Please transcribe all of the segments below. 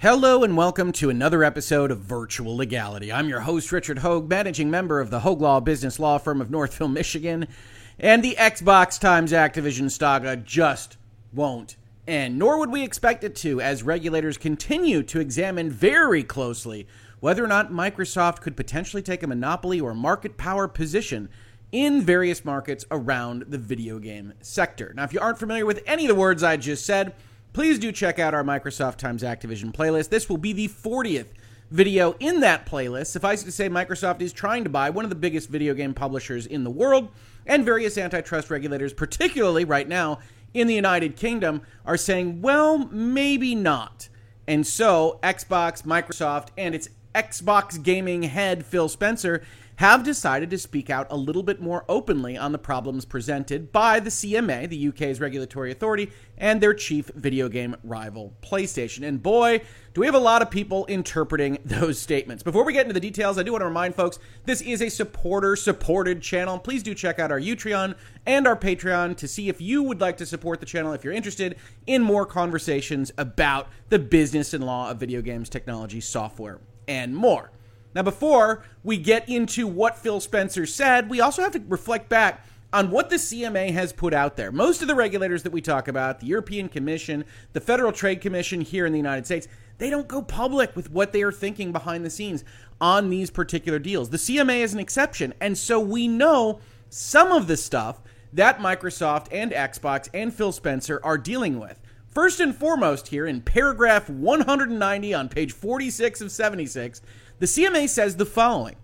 Hello and welcome to another episode of Virtual Legality. I'm your host, Richard Hoeg, managing member of the Hoeg Law business law firm of Northville, Michigan. And the Xbox times Activision saga just won't end, nor would we expect it to, as regulators continue to examine very closely whether or not Microsoft could potentially take a monopoly or market power position in various markets around the video game sector. Now, if you aren't familiar with any of the words I just said, please do check out our Microsoft times Activision playlist. This will be the 40th video in that playlist. Suffice it to say, Microsoft is trying to buy one of the biggest video game publishers in the world, and various antitrust regulators, particularly right now in the United Kingdom, are saying, well, maybe not. And so, Xbox, Microsoft, and its Xbox gaming head, Phil Spencer, have decided to speak out a little bit more openly on the problems presented by the CMA, the UK's regulatory authority, and their chief video game rival, PlayStation. And boy, do we have a lot of people interpreting those statements. Before we get into the details, I do want to remind folks this is a supporter supported channel. Please do check out our Utreon and our Patreon to see if you would like to support the channel if you're interested in more conversations about the business and law of video games, technology, software, and more. Now, before we get into what Phil Spencer said, we also have to reflect back on what the CMA has put out there. Most of the regulators that we talk about, the European Commission, the Federal Trade Commission here in the United States, they don't go public with what they are thinking behind the scenes on these particular deals. The CMA is an exception. And so we know some of the stuff that Microsoft and Xbox and Phil Spencer are dealing with. First and foremost, here in paragraph 190 on page 46 of 76, the CMA says the following.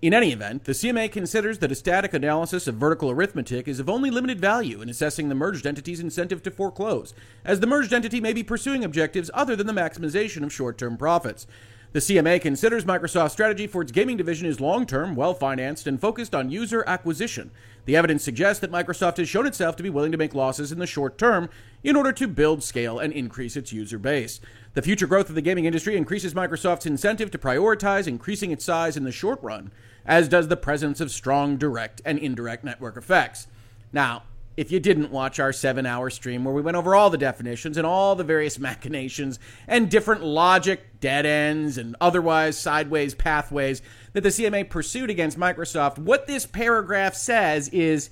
In any event, the CMA considers that a static analysis of vertical arithmetic is of only limited value in assessing the merged entity's incentive to foreclose, as the merged entity may be pursuing objectives other than the maximization of short term profits. The CMA considers Microsoft's strategy for its gaming division is long term, well financed, and focused on user acquisition. The evidence suggests that Microsoft has shown itself to be willing to make losses in the short term in order to build scale and increase its user base. The future growth of the gaming industry increases Microsoft's incentive to prioritize increasing its size in the short run, as does the presence of strong direct and indirect network effects. Now, if you didn't watch our seven hour stream where we went over all the definitions and all the various machinations and different logic, dead ends, and otherwise sideways pathways that the CMA pursued against Microsoft, what this paragraph says is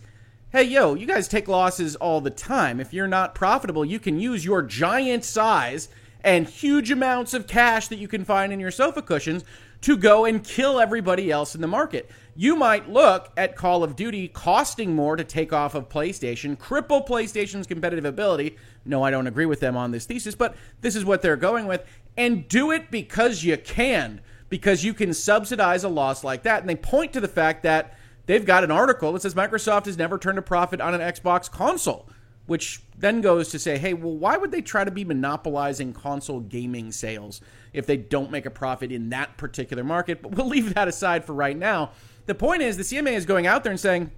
hey, yo, you guys take losses all the time. If you're not profitable, you can use your giant size and huge amounts of cash that you can find in your sofa cushions to go and kill everybody else in the market. You might look at Call of Duty costing more to take off of PlayStation, cripple PlayStation's competitive ability. No, I don't agree with them on this thesis, but this is what they're going with. And do it because you can, because you can subsidize a loss like that. And they point to the fact that they've got an article that says Microsoft has never turned a profit on an Xbox console which then goes to say, hey, well, why would they try to be monopolizing console gaming sales if they don't make a profit in that particular market? But we'll leave that aside for right now. The point is, the CMA is going out there and saying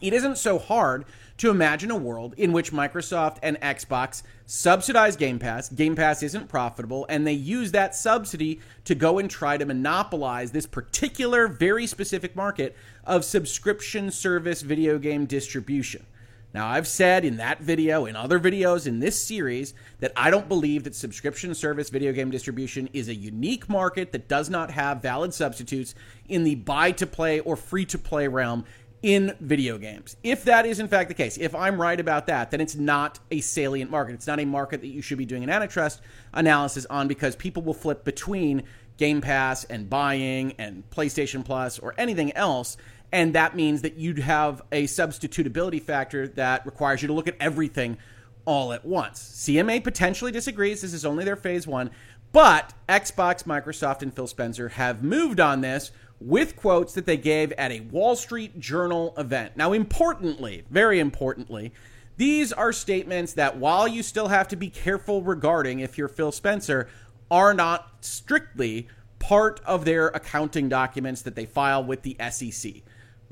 it isn't so hard to imagine a world in which Microsoft and Xbox subsidize Game Pass. Game Pass isn't profitable, and they use that subsidy to go and try to monopolize this particular, very specific market of subscription service video game distribution. Now, I've said in that video, in other videos in this series, that I don't believe that subscription service video game distribution is a unique market that does not have valid substitutes in the buy to play or free to play realm in video games. If that is in fact the case, if I'm right about that, then it's not a salient market. It's not a market that you should be doing an antitrust analysis on because people will flip between Game Pass and buying and PlayStation Plus or anything else and that means that you'd have a substitutability factor that requires you to look at everything all at once. CMA potentially disagrees. This is only their phase one. But Xbox, Microsoft, and Phil Spencer have moved on this with quotes that they gave at a Wall Street Journal event. Now, importantly, very importantly, these are statements that, while you still have to be careful regarding if you're Phil Spencer, are not strictly part of their accounting documents that they file with the SEC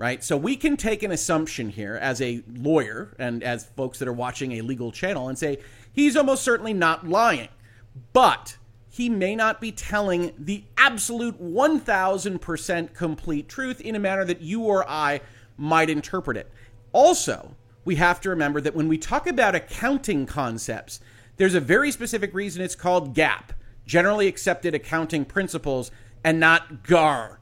right? So we can take an assumption here as a lawyer and as folks that are watching a legal channel and say he's almost certainly not lying, but he may not be telling the absolute 1000% complete truth in a manner that you or I might interpret it. Also, we have to remember that when we talk about accounting concepts, there's a very specific reason it's called GAAP. generally accepted accounting principles, and not GAR,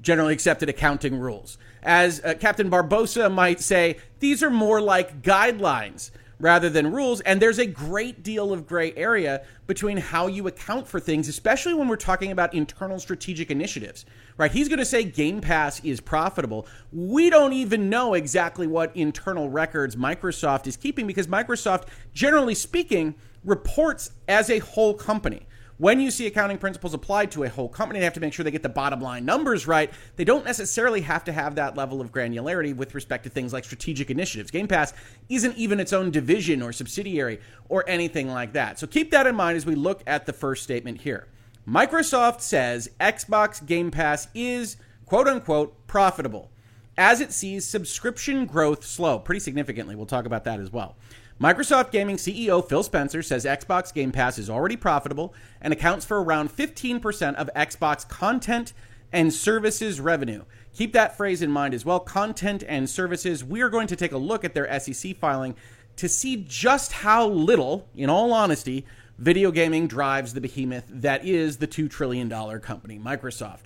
generally accepted accounting rules. As uh, Captain Barbossa might say, these are more like guidelines rather than rules. And there's a great deal of gray area between how you account for things, especially when we're talking about internal strategic initiatives, right? He's going to say Game Pass is profitable. We don't even know exactly what internal records Microsoft is keeping because Microsoft, generally speaking, reports as a whole company when you see accounting principles applied to a whole company, they have to make sure they get the bottom line numbers right. They don't necessarily have to have that level of granularity with respect to things like strategic initiatives. Game Pass isn't even its own division or subsidiary or anything like that. So keep that in mind as we look at the first statement here. Microsoft says Xbox Game Pass is quote unquote profitable as it sees subscription growth slow pretty significantly. We'll talk about that as well. Microsoft Gaming CEO Phil Spencer says Xbox Game Pass is already profitable and accounts for around 15% of Xbox content and services revenue. Keep that phrase in mind as well content and services. We are going to take a look at their SEC filing to see just how little, in all honesty, video gaming drives the behemoth that is the $2 trillion company, Microsoft.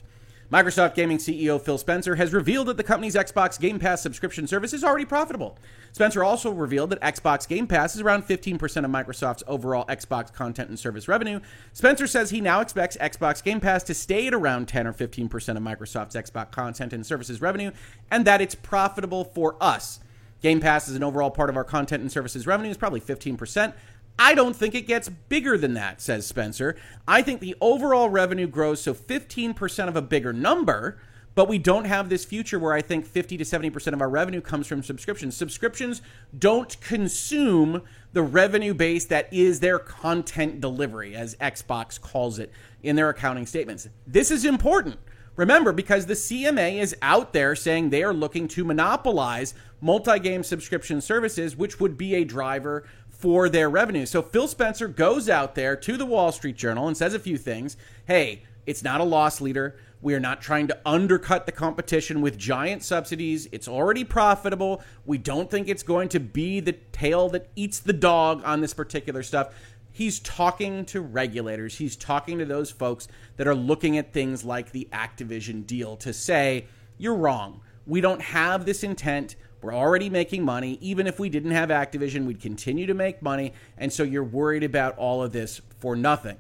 Microsoft Gaming CEO Phil Spencer has revealed that the company's Xbox Game Pass subscription service is already profitable. Spencer also revealed that Xbox Game Pass is around 15% of Microsoft's overall Xbox content and service revenue. Spencer says he now expects Xbox Game Pass to stay at around 10 or 15% of Microsoft's Xbox content and services revenue, and that it's profitable for us. Game Pass is an overall part of our content and services revenue is probably 15%. I don't think it gets bigger than that, says Spencer. I think the overall revenue grows so 15% of a bigger number, but we don't have this future where I think 50 to 70% of our revenue comes from subscriptions. Subscriptions don't consume the revenue base that is their content delivery, as Xbox calls it in their accounting statements. This is important. Remember, because the CMA is out there saying they are looking to monopolize multi game subscription services, which would be a driver for their revenue. So Phil Spencer goes out there to the Wall Street Journal and says a few things. Hey, it's not a loss leader. We are not trying to undercut the competition with giant subsidies. It's already profitable. We don't think it's going to be the tail that eats the dog on this particular stuff. He's talking to regulators. He's talking to those folks that are looking at things like the Activision deal to say, you're wrong. We don't have this intent. We're already making money. Even if we didn't have Activision, we'd continue to make money. And so you're worried about all of this for nothing.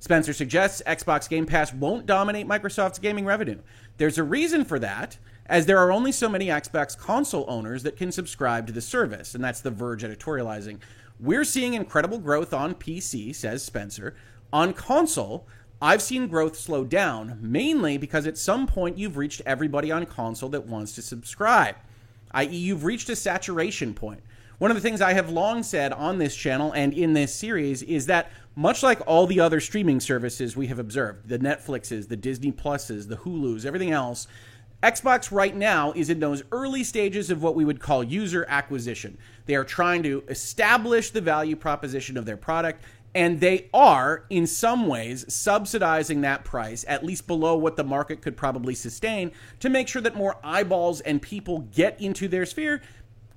Spencer suggests Xbox Game Pass won't dominate Microsoft's gaming revenue. There's a reason for that, as there are only so many Xbox console owners that can subscribe to the service, and that's The Verge editorializing. We're seeing incredible growth on PC, says Spencer. On console, I've seen growth slow down, mainly because at some point you've reached everybody on console that wants to subscribe i.e., you've reached a saturation point. One of the things I have long said on this channel and in this series is that much like all the other streaming services we have observed, the Netflixes, the Disney Pluses, the Hulus, everything else, Xbox right now is in those early stages of what we would call user acquisition. They are trying to establish the value proposition of their product and they are, in some ways, subsidizing that price, at least below what the market could probably sustain, to make sure that more eyeballs and people get into their sphere,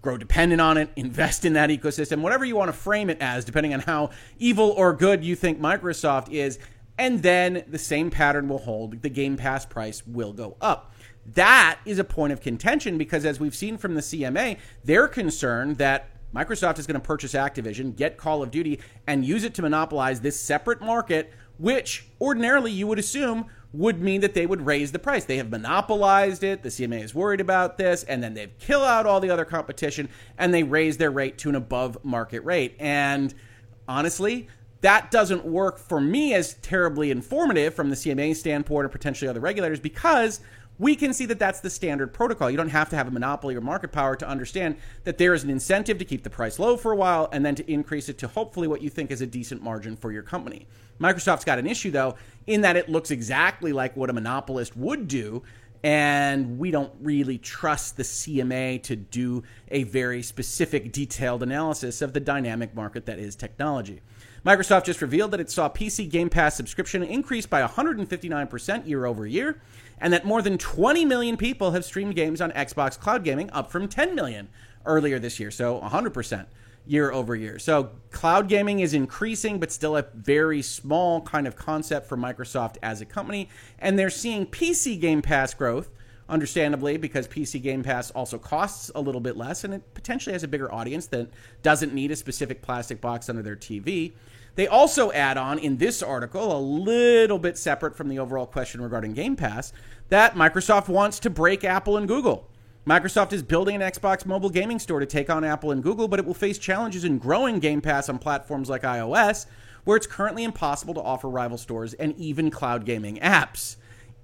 grow dependent on it, invest in that ecosystem, whatever you want to frame it as, depending on how evil or good you think Microsoft is. And then the same pattern will hold. The Game Pass price will go up. That is a point of contention because, as we've seen from the CMA, they're concerned that Microsoft is going to purchase Activision, get Call of Duty, and use it to monopolize this separate market, which ordinarily you would assume would mean that they would raise the price. They have monopolized it. The CMA is worried about this, and then they've kill out all the other competition and they raise their rate to an above market rate. And honestly, that doesn't work for me as terribly informative from the CMA standpoint or potentially other regulators because we can see that that's the standard protocol. You don't have to have a monopoly or market power to understand that there is an incentive to keep the price low for a while and then to increase it to hopefully what you think is a decent margin for your company. Microsoft's got an issue, though, in that it looks exactly like what a monopolist would do. And we don't really trust the CMA to do a very specific, detailed analysis of the dynamic market that is technology. Microsoft just revealed that it saw PC Game Pass subscription increase by 159% year over year and that more than 20 million people have streamed games on Xbox Cloud Gaming, up from 10 million earlier this year. So 100% year over year. So cloud gaming is increasing, but still a very small kind of concept for Microsoft as a company. And they're seeing PC Game Pass growth, understandably, because PC Game Pass also costs a little bit less and it potentially has a bigger audience that doesn't need a specific plastic box under their TV. They also add on in this article, a little bit separate from the overall question regarding Game Pass, that Microsoft wants to break Apple and Google. Microsoft is building an Xbox mobile gaming store to take on Apple and Google, but it will face challenges in growing Game Pass on platforms like iOS, where it's currently impossible to offer rival stores and even cloud gaming apps.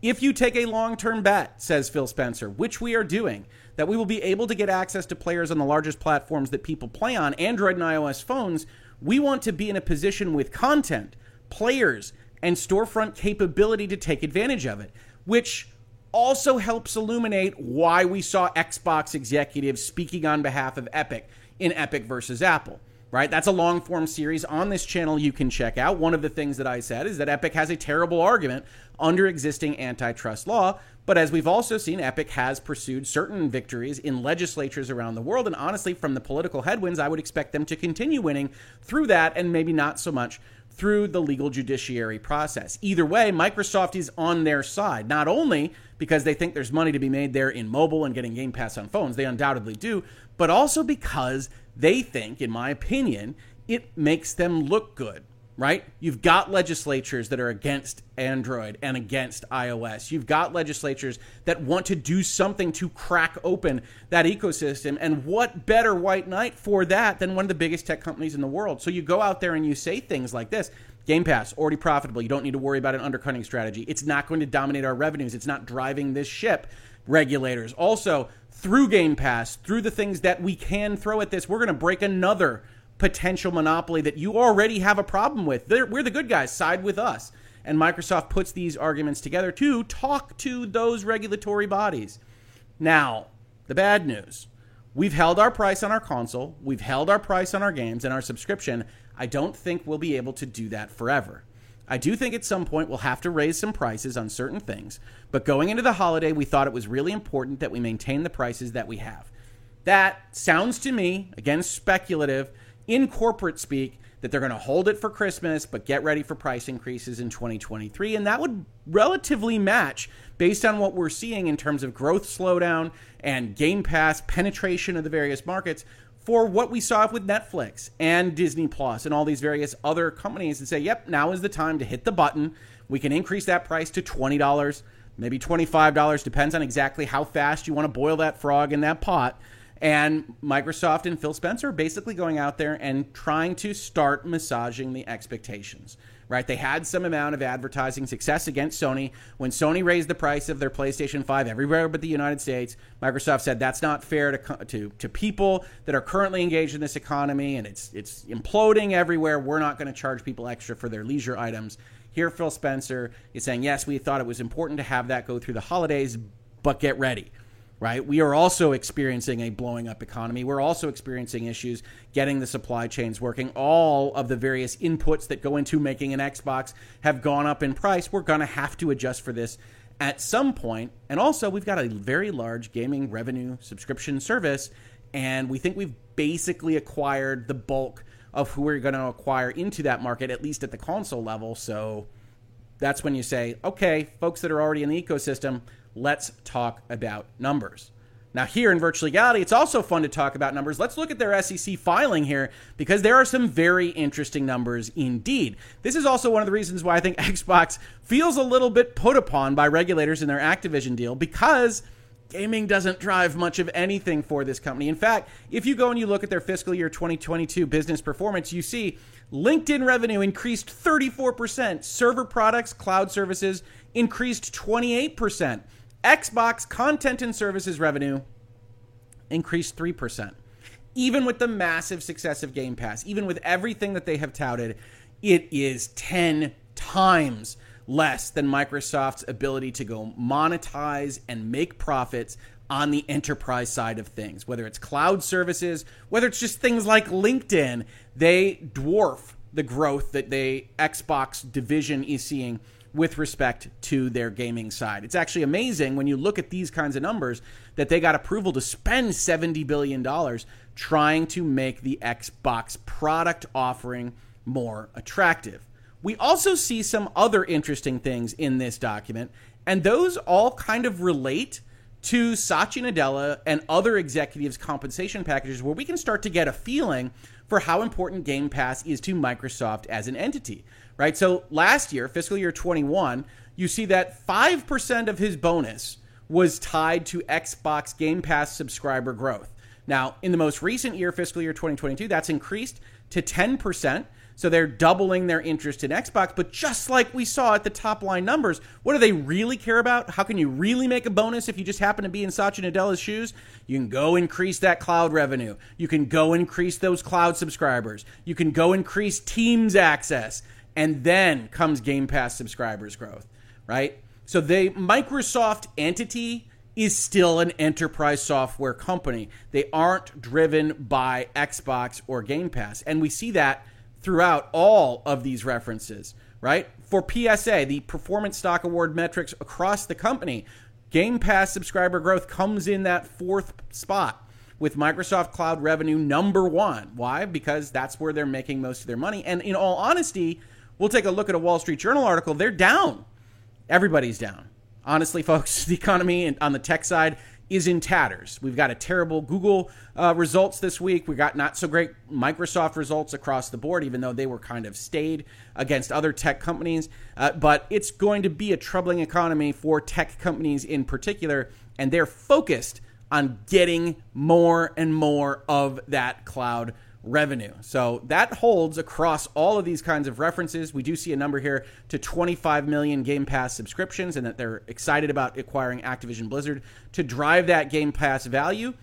If you take a long term bet, says Phil Spencer, which we are doing, that we will be able to get access to players on the largest platforms that people play on, Android and iOS phones, we want to be in a position with content, players, and storefront capability to take advantage of it, which also helps illuminate why we saw Xbox executives speaking on behalf of Epic in Epic versus Apple. Right? That's a long form series on this channel you can check out. One of the things that I said is that Epic has a terrible argument under existing antitrust law. But as we've also seen, Epic has pursued certain victories in legislatures around the world. And honestly, from the political headwinds, I would expect them to continue winning through that and maybe not so much through the legal judiciary process. Either way, Microsoft is on their side, not only because they think there's money to be made there in mobile and getting Game Pass on phones, they undoubtedly do, but also because they think, in my opinion, it makes them look good right? You've got legislatures that are against Android and against iOS. You've got legislatures that want to do something to crack open that ecosystem. And what better white knight for that than one of the biggest tech companies in the world? So you go out there and you say things like this. Game Pass, already profitable. You don't need to worry about an undercutting strategy. It's not going to dominate our revenues. It's not driving this ship. Regulators. Also, through Game Pass, through the things that we can throw at this, we're going to break another potential monopoly that you already have a problem with. They're, we're the good guys, side with us. And Microsoft puts these arguments together to talk to those regulatory bodies. Now, the bad news we've held our price on our console, we've held our price on our games and our subscription. I don't think we'll be able to do that forever. I do think at some point we'll have to raise some prices on certain things, but going into the holiday, we thought it was really important that we maintain the prices that we have. That sounds to me, again, speculative, in corporate speak that they're going to hold it for Christmas, but get ready for price increases in 2023. And that would relatively match based on what we're seeing in terms of growth slowdown and Game Pass penetration of the various markets for what we saw with Netflix and Disney Plus and all these various other companies and say, yep, now is the time to hit the button. We can increase that price to $20, maybe $25, depends on exactly how fast you want to boil that frog in that pot. And Microsoft and Phil Spencer are basically going out there and trying to start massaging the expectations. Right? They had some amount of advertising success against Sony. When Sony raised the price of their PlayStation 5 everywhere but the United States, Microsoft said that's not fair to, to, to people that are currently engaged in this economy and it's, it's imploding everywhere. We're not going to charge people extra for their leisure items. Here, Phil Spencer is saying, yes, we thought it was important to have that go through the holidays, but get ready right? We are also experiencing a blowing up economy. We're also experiencing issues getting the supply chains working. All of the various inputs that go into making an Xbox have gone up in price. We're going to have to adjust for this at some point. And also, we've got a very large gaming revenue subscription service, and we think we've basically acquired the bulk of who we're going to acquire into that market, at least at the console level. So that's when you say, okay, folks that are already in the ecosystem, let's talk about numbers. Now, here in Virtual Legality, it's also fun to talk about numbers. Let's look at their SEC filing here because there are some very interesting numbers indeed. This is also one of the reasons why I think Xbox feels a little bit put upon by regulators in their Activision deal because gaming doesn't drive much of anything for this company. In fact, if you go and you look at their fiscal year 2022 business performance, you see LinkedIn revenue increased 34%, server products, cloud services increased 28%. Xbox content and services revenue increased 3%. Even with the massive success of Game Pass, even with everything that they have touted, it is 10 times less than Microsoft's ability to go monetize and make profits on the enterprise side of things, whether it's cloud services, whether it's just things like LinkedIn, they dwarf the growth that the Xbox division is seeing with respect to their gaming side. It's actually amazing when you look at these kinds of numbers that they got approval to spend $70 billion trying to make the Xbox product offering more attractive. We also see some other interesting things in this document, and those all kind of relate to Satya Nadella and other executives' compensation packages where we can start to get a feeling for how important Game Pass is to Microsoft as an entity, right? So last year, fiscal year 21, you see that 5% of his bonus was tied to Xbox Game Pass subscriber growth. Now, in the most recent year, fiscal year 2022, that's increased to 10%. So they're doubling their interest in Xbox. But just like we saw at the top line numbers, what do they really care about? How can you really make a bonus if you just happen to be in Satya Nadella's shoes? You can go increase that cloud revenue. You can go increase those cloud subscribers. You can go increase Teams access. And then comes Game Pass subscribers growth, right? So the Microsoft entity is still an enterprise software company. They aren't driven by Xbox or Game Pass. And we see that throughout all of these references, right? For PSA, the performance stock award metrics across the company, Game Pass subscriber growth comes in that fourth spot with Microsoft Cloud revenue number one. Why? Because that's where they're making most of their money. And in all honesty, we'll take a look at a Wall Street Journal article. They're down. Everybody's down. Honestly, folks, the economy on the tech side is in tatters. We've got a terrible Google uh, results this week. We got not so great Microsoft results across the board, even though they were kind of stayed against other tech companies. Uh, but it's going to be a troubling economy for tech companies in particular, and they're focused on getting more and more of that cloud revenue. So that holds across all of these kinds of references. We do see a number here to 25 million Game Pass subscriptions and that they're excited about acquiring Activision Blizzard to drive that Game Pass value.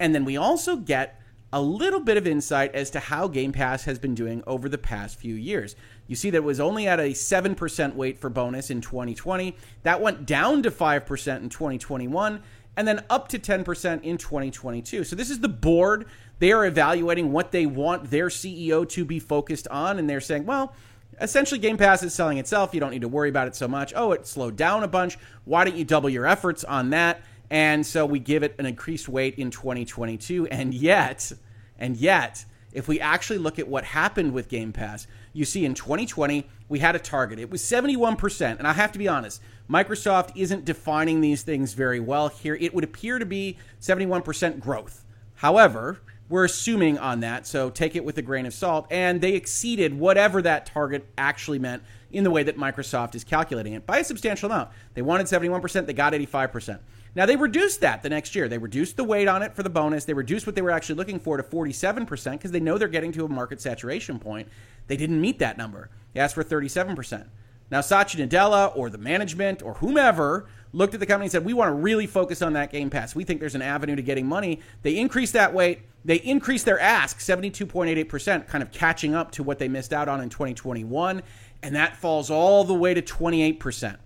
And then we also get a little bit of insight as to how Game Pass has been doing over the past few years. You see that it was only at a 7% weight for bonus in 2020. That went down to 5% in 2021 and then up to 10% in 2022. So this is the board they are evaluating what they want their CEO to be focused on, and they're saying, well, essentially Game Pass is selling itself. You don't need to worry about it so much. Oh, it slowed down a bunch. Why don't you double your efforts on that? And so we give it an increased weight in 2022. And yet, and yet, if we actually look at what happened with Game Pass, you see in 2020, we had a target. It was 71%. And I have to be honest, Microsoft isn't defining these things very well here. It would appear to be 71% growth. However, we're assuming on that, so take it with a grain of salt. And they exceeded whatever that target actually meant in the way that Microsoft is calculating it by a substantial amount. They wanted 71%, they got 85%. Now they reduced that the next year. They reduced the weight on it for the bonus. They reduced what they were actually looking for to 47% because they know they're getting to a market saturation point. They didn't meet that number. They asked for 37%. Now Satya Nadella or the management or whomever looked at the company and said, "We want to really focus on that Game Pass. We think there's an avenue to getting money." They increased that weight. They increased their ask 72.88%, kind of catching up to what they missed out on in 2021, and that falls all the way to 28%.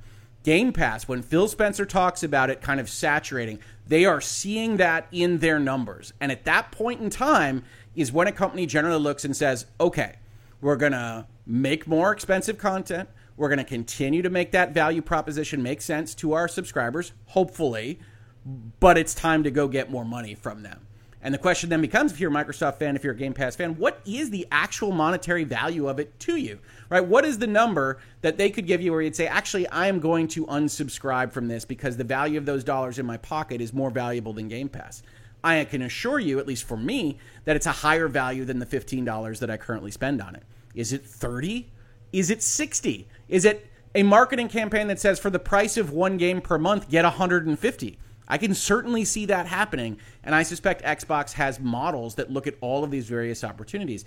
Game Pass, when Phil Spencer talks about it kind of saturating, they are seeing that in their numbers. And at that point in time is when a company generally looks and says, okay, we're going to make more expensive content. We're going to continue to make that value proposition make sense to our subscribers, hopefully, but it's time to go get more money from them. And the question then becomes if you're a Microsoft fan, if you're a Game Pass fan, what is the actual monetary value of it to you? Right? What is the number that they could give you where you'd say, actually, I am going to unsubscribe from this because the value of those dollars in my pocket is more valuable than Game Pass? I can assure you, at least for me, that it's a higher value than the $15 that I currently spend on it. Is it 30? Is it 60? Is it a marketing campaign that says for the price of one game per month, get 150? I can certainly see that happening, and I suspect Xbox has models that look at all of these various opportunities.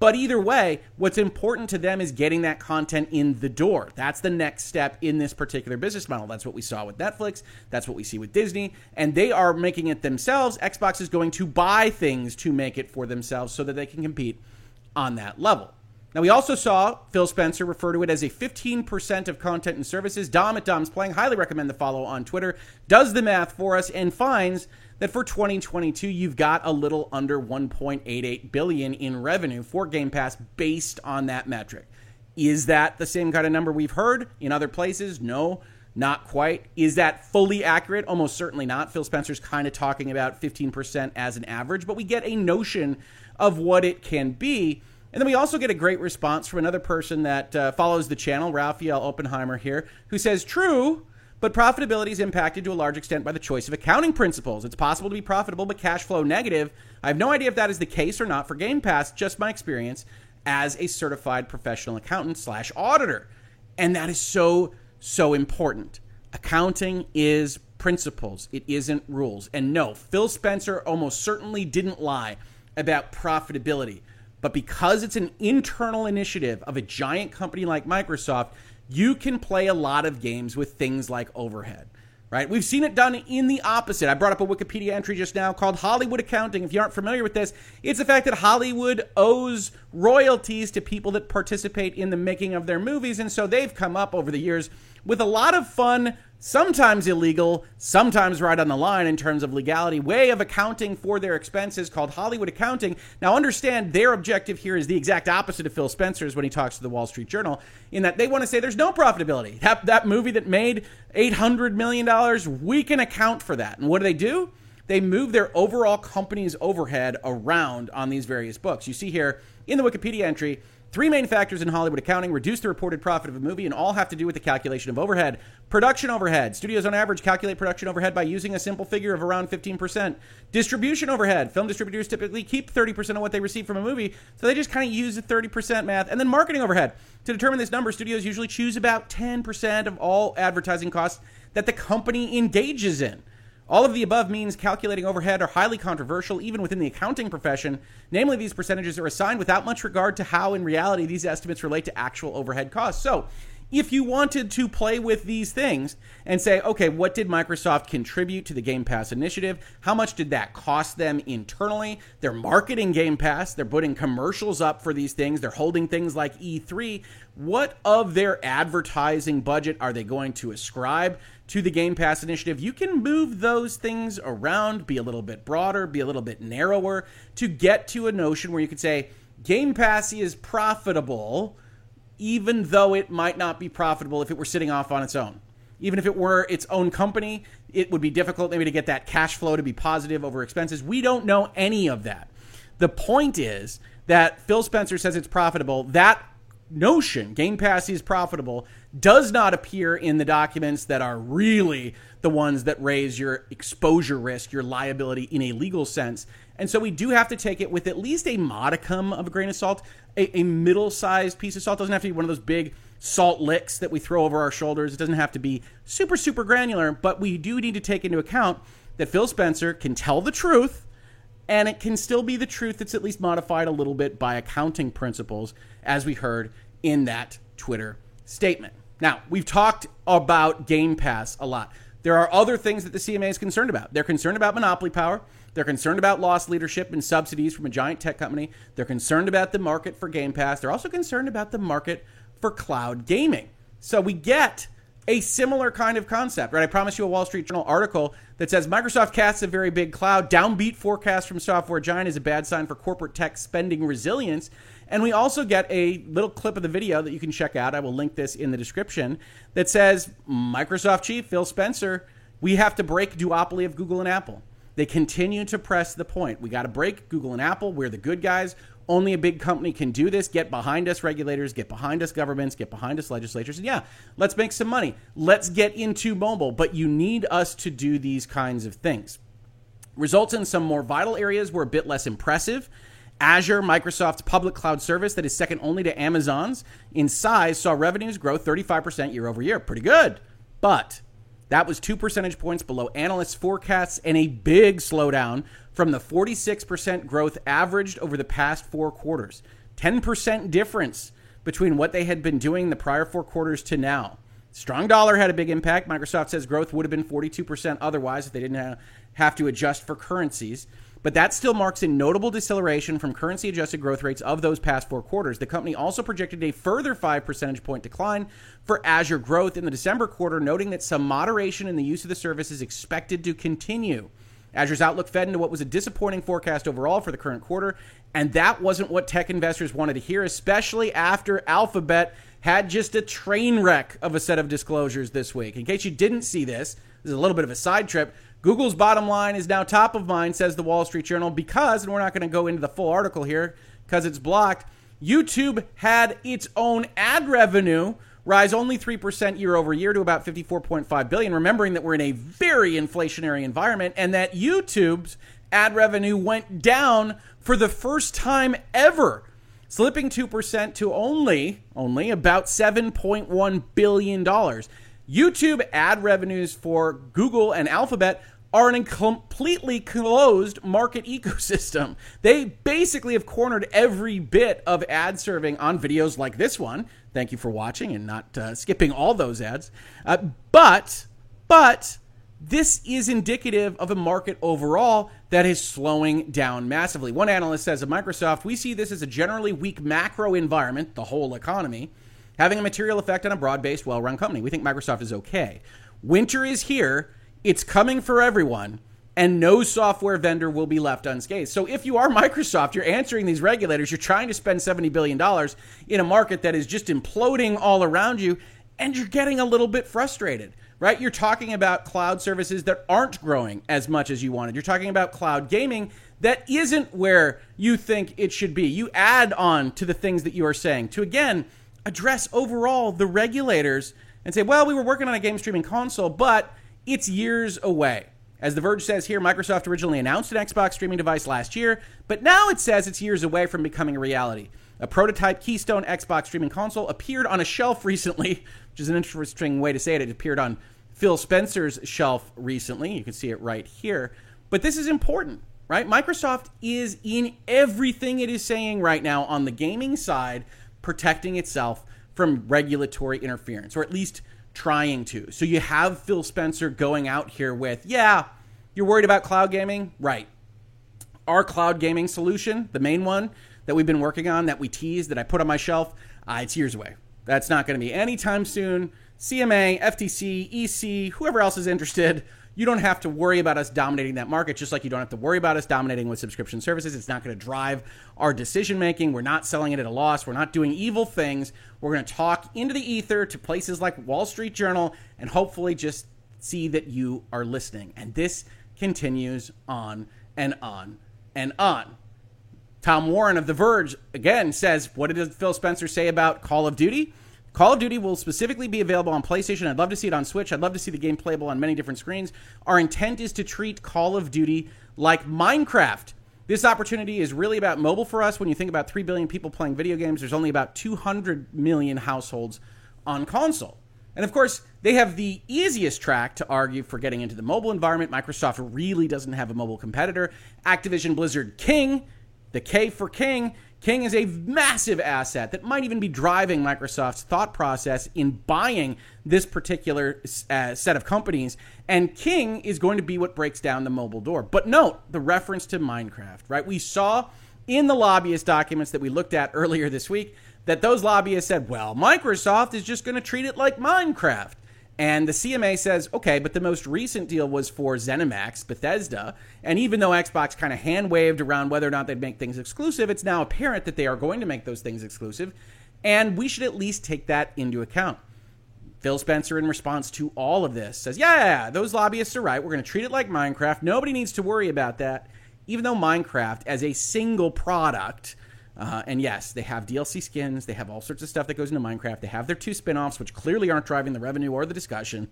But either way, what's important to them is getting that content in the door. That's the next step in this particular business model. That's what we saw with Netflix. That's what we see with Disney. And they are making it themselves. Xbox is going to buy things to make it for themselves so that they can compete on that level. Now, we also saw Phil Spencer refer to it as a 15% of content and services. Dom at Dom's Playing, highly recommend the follow on Twitter, does the math for us and finds that for 2022, you've got a little under 1.88 billion in revenue for Game Pass based on that metric. Is that the same kind of number we've heard in other places? No, not quite. Is that fully accurate? Almost certainly not. Phil Spencer's kind of talking about 15% as an average, but we get a notion of what it can be. And then we also get a great response from another person that uh, follows the channel, Raphael Oppenheimer here, who says, True, but profitability is impacted to a large extent by the choice of accounting principles. It's possible to be profitable but cash flow negative. I have no idea if that is the case or not for Game Pass, just my experience as a certified professional accountant slash auditor. And that is so, so important. Accounting is principles, it isn't rules. And no, Phil Spencer almost certainly didn't lie about profitability. But because it's an internal initiative of a giant company like Microsoft, you can play a lot of games with things like overhead. Right? We've seen it done in the opposite. I brought up a Wikipedia entry just now called Hollywood Accounting. If you aren't familiar with this, it's the fact that Hollywood owes royalties to people that participate in the making of their movies. And so they've come up over the years with a lot of fun sometimes illegal, sometimes right on the line in terms of legality, way of accounting for their expenses called Hollywood accounting. Now, understand their objective here is the exact opposite of Phil Spencer's when he talks to the Wall Street Journal, in that they want to say there's no profitability. That, that movie that made $800 million, we can account for that. And what do they do? They move their overall company's overhead around on these various books. You see here in the Wikipedia entry, Three main factors in Hollywood accounting reduce the reported profit of a movie and all have to do with the calculation of overhead. Production overhead. Studios on average calculate production overhead by using a simple figure of around 15%. Distribution overhead. Film distributors typically keep 30% of what they receive from a movie, so they just kind of use the 30% math. And then marketing overhead. To determine this number, studios usually choose about 10% of all advertising costs that the company engages in. All of the above means calculating overhead are highly controversial, even within the accounting profession. Namely, these percentages are assigned without much regard to how, in reality, these estimates relate to actual overhead costs. So, if you wanted to play with these things and say, okay, what did Microsoft contribute to the Game Pass initiative? How much did that cost them internally? They're marketing Game Pass, they're putting commercials up for these things, they're holding things like E3. What of their advertising budget are they going to ascribe to the Game Pass initiative? You can move those things around, be a little bit broader, be a little bit narrower to get to a notion where you could say, Game Pass is profitable even though it might not be profitable if it were sitting off on its own. Even if it were its own company, it would be difficult maybe to get that cash flow to be positive over expenses. We don't know any of that. The point is that Phil Spencer says it's profitable. That notion, Game Pass is profitable, does not appear in the documents that are really the ones that raise your exposure risk, your liability in a legal sense. And so we do have to take it with at least a modicum of a grain of salt. A, a middle sized piece of salt doesn't have to be one of those big salt licks that we throw over our shoulders. It doesn't have to be super, super granular, but we do need to take into account that Phil Spencer can tell the truth and it can still be the truth that's at least modified a little bit by accounting principles, as we heard in that Twitter statement. Now, we've talked about Game Pass a lot. There are other things that the CMA is concerned about. They're concerned about monopoly power. They're concerned about lost leadership and subsidies from a giant tech company. They're concerned about the market for Game Pass. They're also concerned about the market for cloud gaming. So we get a similar kind of concept, right? I promise you a Wall Street Journal article that says Microsoft casts a very big cloud. Downbeat forecast from software giant is a bad sign for corporate tech spending resilience. And we also get a little clip of the video that you can check out. I will link this in the description that says Microsoft chief Phil Spencer, we have to break duopoly of Google and Apple. They continue to press the point. We got to break Google and Apple. We're the good guys. Only a big company can do this. Get behind us, regulators. Get behind us, governments. Get behind us, legislatures. And yeah, let's make some money. Let's get into mobile. But you need us to do these kinds of things. Results in some more vital areas were a bit less impressive. Azure, Microsoft's public cloud service that is second only to Amazon's in size, saw revenues grow 35% year over year. Pretty good. But that was two percentage points below analysts' forecasts and a big slowdown from the 46% growth averaged over the past four quarters. 10% difference between what they had been doing the prior four quarters to now. Strong dollar had a big impact. Microsoft says growth would have been 42% otherwise if they didn't have to adjust for currencies but that still marks a notable deceleration from currency adjusted growth rates of those past four quarters. The company also projected a further 5 percentage point decline for Azure growth in the December quarter, noting that some moderation in the use of the service is expected to continue. Azure's outlook fed into what was a disappointing forecast overall for the current quarter, and that wasn't what tech investors wanted to hear, especially after Alphabet had just a train wreck of a set of disclosures this week. In case you didn't see this, this is a little bit of a side trip. Google's bottom line is now top of mind, says the Wall Street Journal, because, and we're not going to go into the full article here because it's blocked, YouTube had its own ad revenue rise only 3% year over year to about 54.5 billion remembering that we're in a very inflationary environment and that YouTube's ad revenue went down for the first time ever slipping 2% to only only about 7.1 billion dollars. YouTube ad revenues for Google and Alphabet are an completely closed market ecosystem. They basically have cornered every bit of ad serving on videos like this one. Thank you for watching and not uh, skipping all those ads. Uh, but, but, this is indicative of a market overall that is slowing down massively. One analyst says of Microsoft, we see this as a generally weak macro environment, the whole economy, having a material effect on a broad based, well run company. We think Microsoft is okay. Winter is here it's coming for everyone, and no software vendor will be left unscathed. So if you are Microsoft, you're answering these regulators, you're trying to spend $70 billion in a market that is just imploding all around you, and you're getting a little bit frustrated. Right? You're talking about cloud services that aren't growing as much as you wanted. You're talking about cloud gaming that isn't where you think it should be. You add on to the things that you are saying to again address overall the regulators and say, well, we were working on a game streaming console, but it's years away. As The Verge says here, Microsoft originally announced an Xbox streaming device last year, but now it says it's years away from becoming a reality. A prototype Keystone Xbox streaming console appeared on a shelf recently, which is an interesting way to say it. It appeared on Phil Spencer's shelf recently. You can see it right here. But this is important, right? Microsoft is in everything it is saying right now on the gaming side, protecting itself from regulatory interference, or at least trying to. So you have Phil Spencer going out here with, yeah, you're worried about cloud gaming? Right. Our cloud gaming solution, the main one that we've been working on, that we teased, that I put on my shelf, uh, it's years away. That's not going to be anytime soon. CMA, FTC, EC, whoever else is interested, you don't have to worry about us dominating that market, just like you don't have to worry about us dominating with subscription services. It's not going to drive our decision making. We're not selling it at a loss. We're not doing evil things. We're going to talk into the ether to places like Wall Street Journal and hopefully just see that you are listening. And this continues on and on and on. Tom Warren of The Verge again says, What did Phil Spencer say about Call of Duty? Call of Duty will specifically be available on PlayStation. I'd love to see it on Switch. I'd love to see the game playable on many different screens. Our intent is to treat Call of Duty like Minecraft. This opportunity is really about mobile for us. When you think about 3 billion people playing video games, there's only about 200 million households on console. And of course, they have the easiest track to argue for getting into the mobile environment. Microsoft really doesn't have a mobile competitor. Activision Blizzard King, the K for King, King is a massive asset that might even be driving Microsoft's thought process in buying this particular uh, set of companies. And King is going to be what breaks down the mobile door. But note the reference to Minecraft, right? We saw in the lobbyist documents that we looked at earlier this week that those lobbyists said, well, Microsoft is just going to treat it like Minecraft. And the CMA says, okay, but the most recent deal was for ZeniMax, Bethesda. And even though Xbox kind of hand waved around whether or not they'd make things exclusive, it's now apparent that they are going to make those things exclusive. And we should at least take that into account. Phil Spencer, in response to all of this, says, yeah, those lobbyists are right. We're going to treat it like Minecraft. Nobody needs to worry about that. Even though Minecraft, as a single product, uh, and yes, they have DLC skins. They have all sorts of stuff that goes into Minecraft. They have their two spin offs, which clearly aren't driving the revenue or the discussion.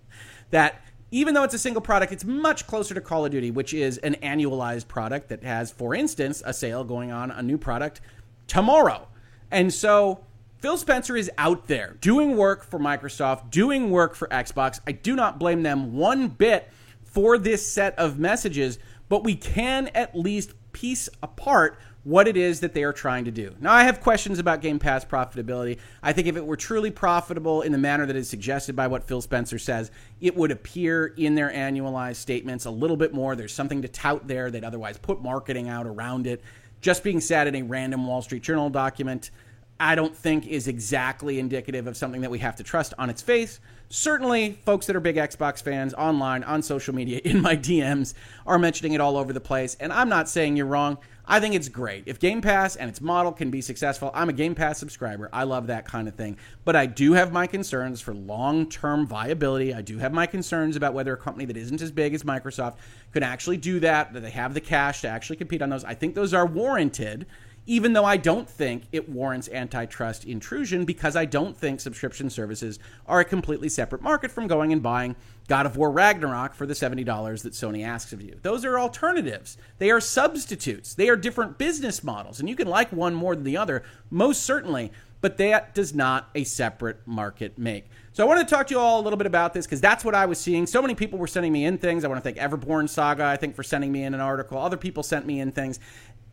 That even though it's a single product, it's much closer to Call of Duty, which is an annualized product that has, for instance, a sale going on, a new product tomorrow. And so Phil Spencer is out there doing work for Microsoft, doing work for Xbox. I do not blame them one bit for this set of messages, but we can at least piece apart what it is that they are trying to do. Now, I have questions about Game Pass profitability. I think if it were truly profitable in the manner that is suggested by what Phil Spencer says, it would appear in their annualized statements a little bit more. There's something to tout there. They'd otherwise put marketing out around it. Just being said in a random Wall Street Journal document, I don't think is exactly indicative of something that we have to trust on its face. Certainly folks that are big Xbox fans online, on social media, in my DMs are mentioning it all over the place. And I'm not saying you're wrong. I think it's great. If Game Pass and its model can be successful, I'm a Game Pass subscriber. I love that kind of thing. But I do have my concerns for long term viability. I do have my concerns about whether a company that isn't as big as Microsoft could actually do that, that they have the cash to actually compete on those. I think those are warranted even though I don't think it warrants antitrust intrusion because I don't think subscription services are a completely separate market from going and buying God of War Ragnarok for the $70 that Sony asks of you. Those are alternatives. They are substitutes. They are different business models. And you can like one more than the other, most certainly, but that does not a separate market make. So I want to talk to you all a little bit about this because that's what I was seeing. So many people were sending me in things. I want to thank Everborn Saga, I think, for sending me in an article. Other people sent me in things.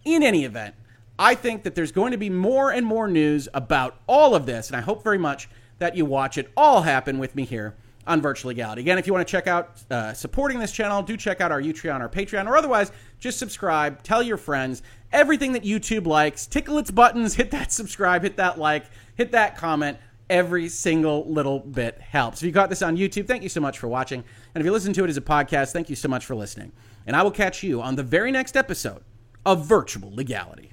In any event, I think that there's going to be more and more news about all of this, and I hope very much that you watch it all happen with me here on Virtual Legality. Again, if you want to check out uh, supporting this channel, do check out our Utreon, our Patreon, or otherwise, just subscribe, tell your friends everything that YouTube likes, tickle its buttons, hit that subscribe, hit that like, hit that comment. Every single little bit helps. If you got this on YouTube, thank you so much for watching. And if you listen to it as a podcast, thank you so much for listening. And I will catch you on the very next episode of Virtual Legality.